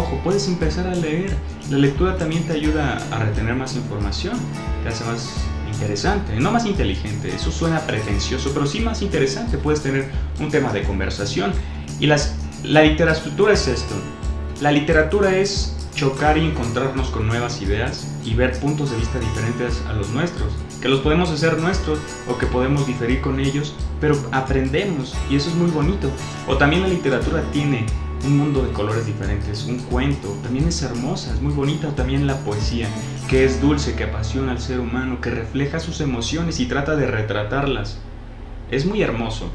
Ojo, puedes empezar a leer. La lectura también te ayuda a retener más información, te hace más interesante, no más inteligente, eso suena pretencioso, pero sí más interesante, puedes tener un tema de conversación. Y las, la literatura es esto, la literatura es chocar y encontrarnos con nuevas ideas y ver puntos de vista diferentes a los nuestros, que los podemos hacer nuestros o que podemos diferir con ellos, pero aprendemos y eso es muy bonito. O también la literatura tiene un mundo de colores diferentes, un cuento, también es hermosa, es muy bonita, también la poesía, que es dulce, que apasiona al ser humano, que refleja sus emociones y trata de retratarlas. Es muy hermoso.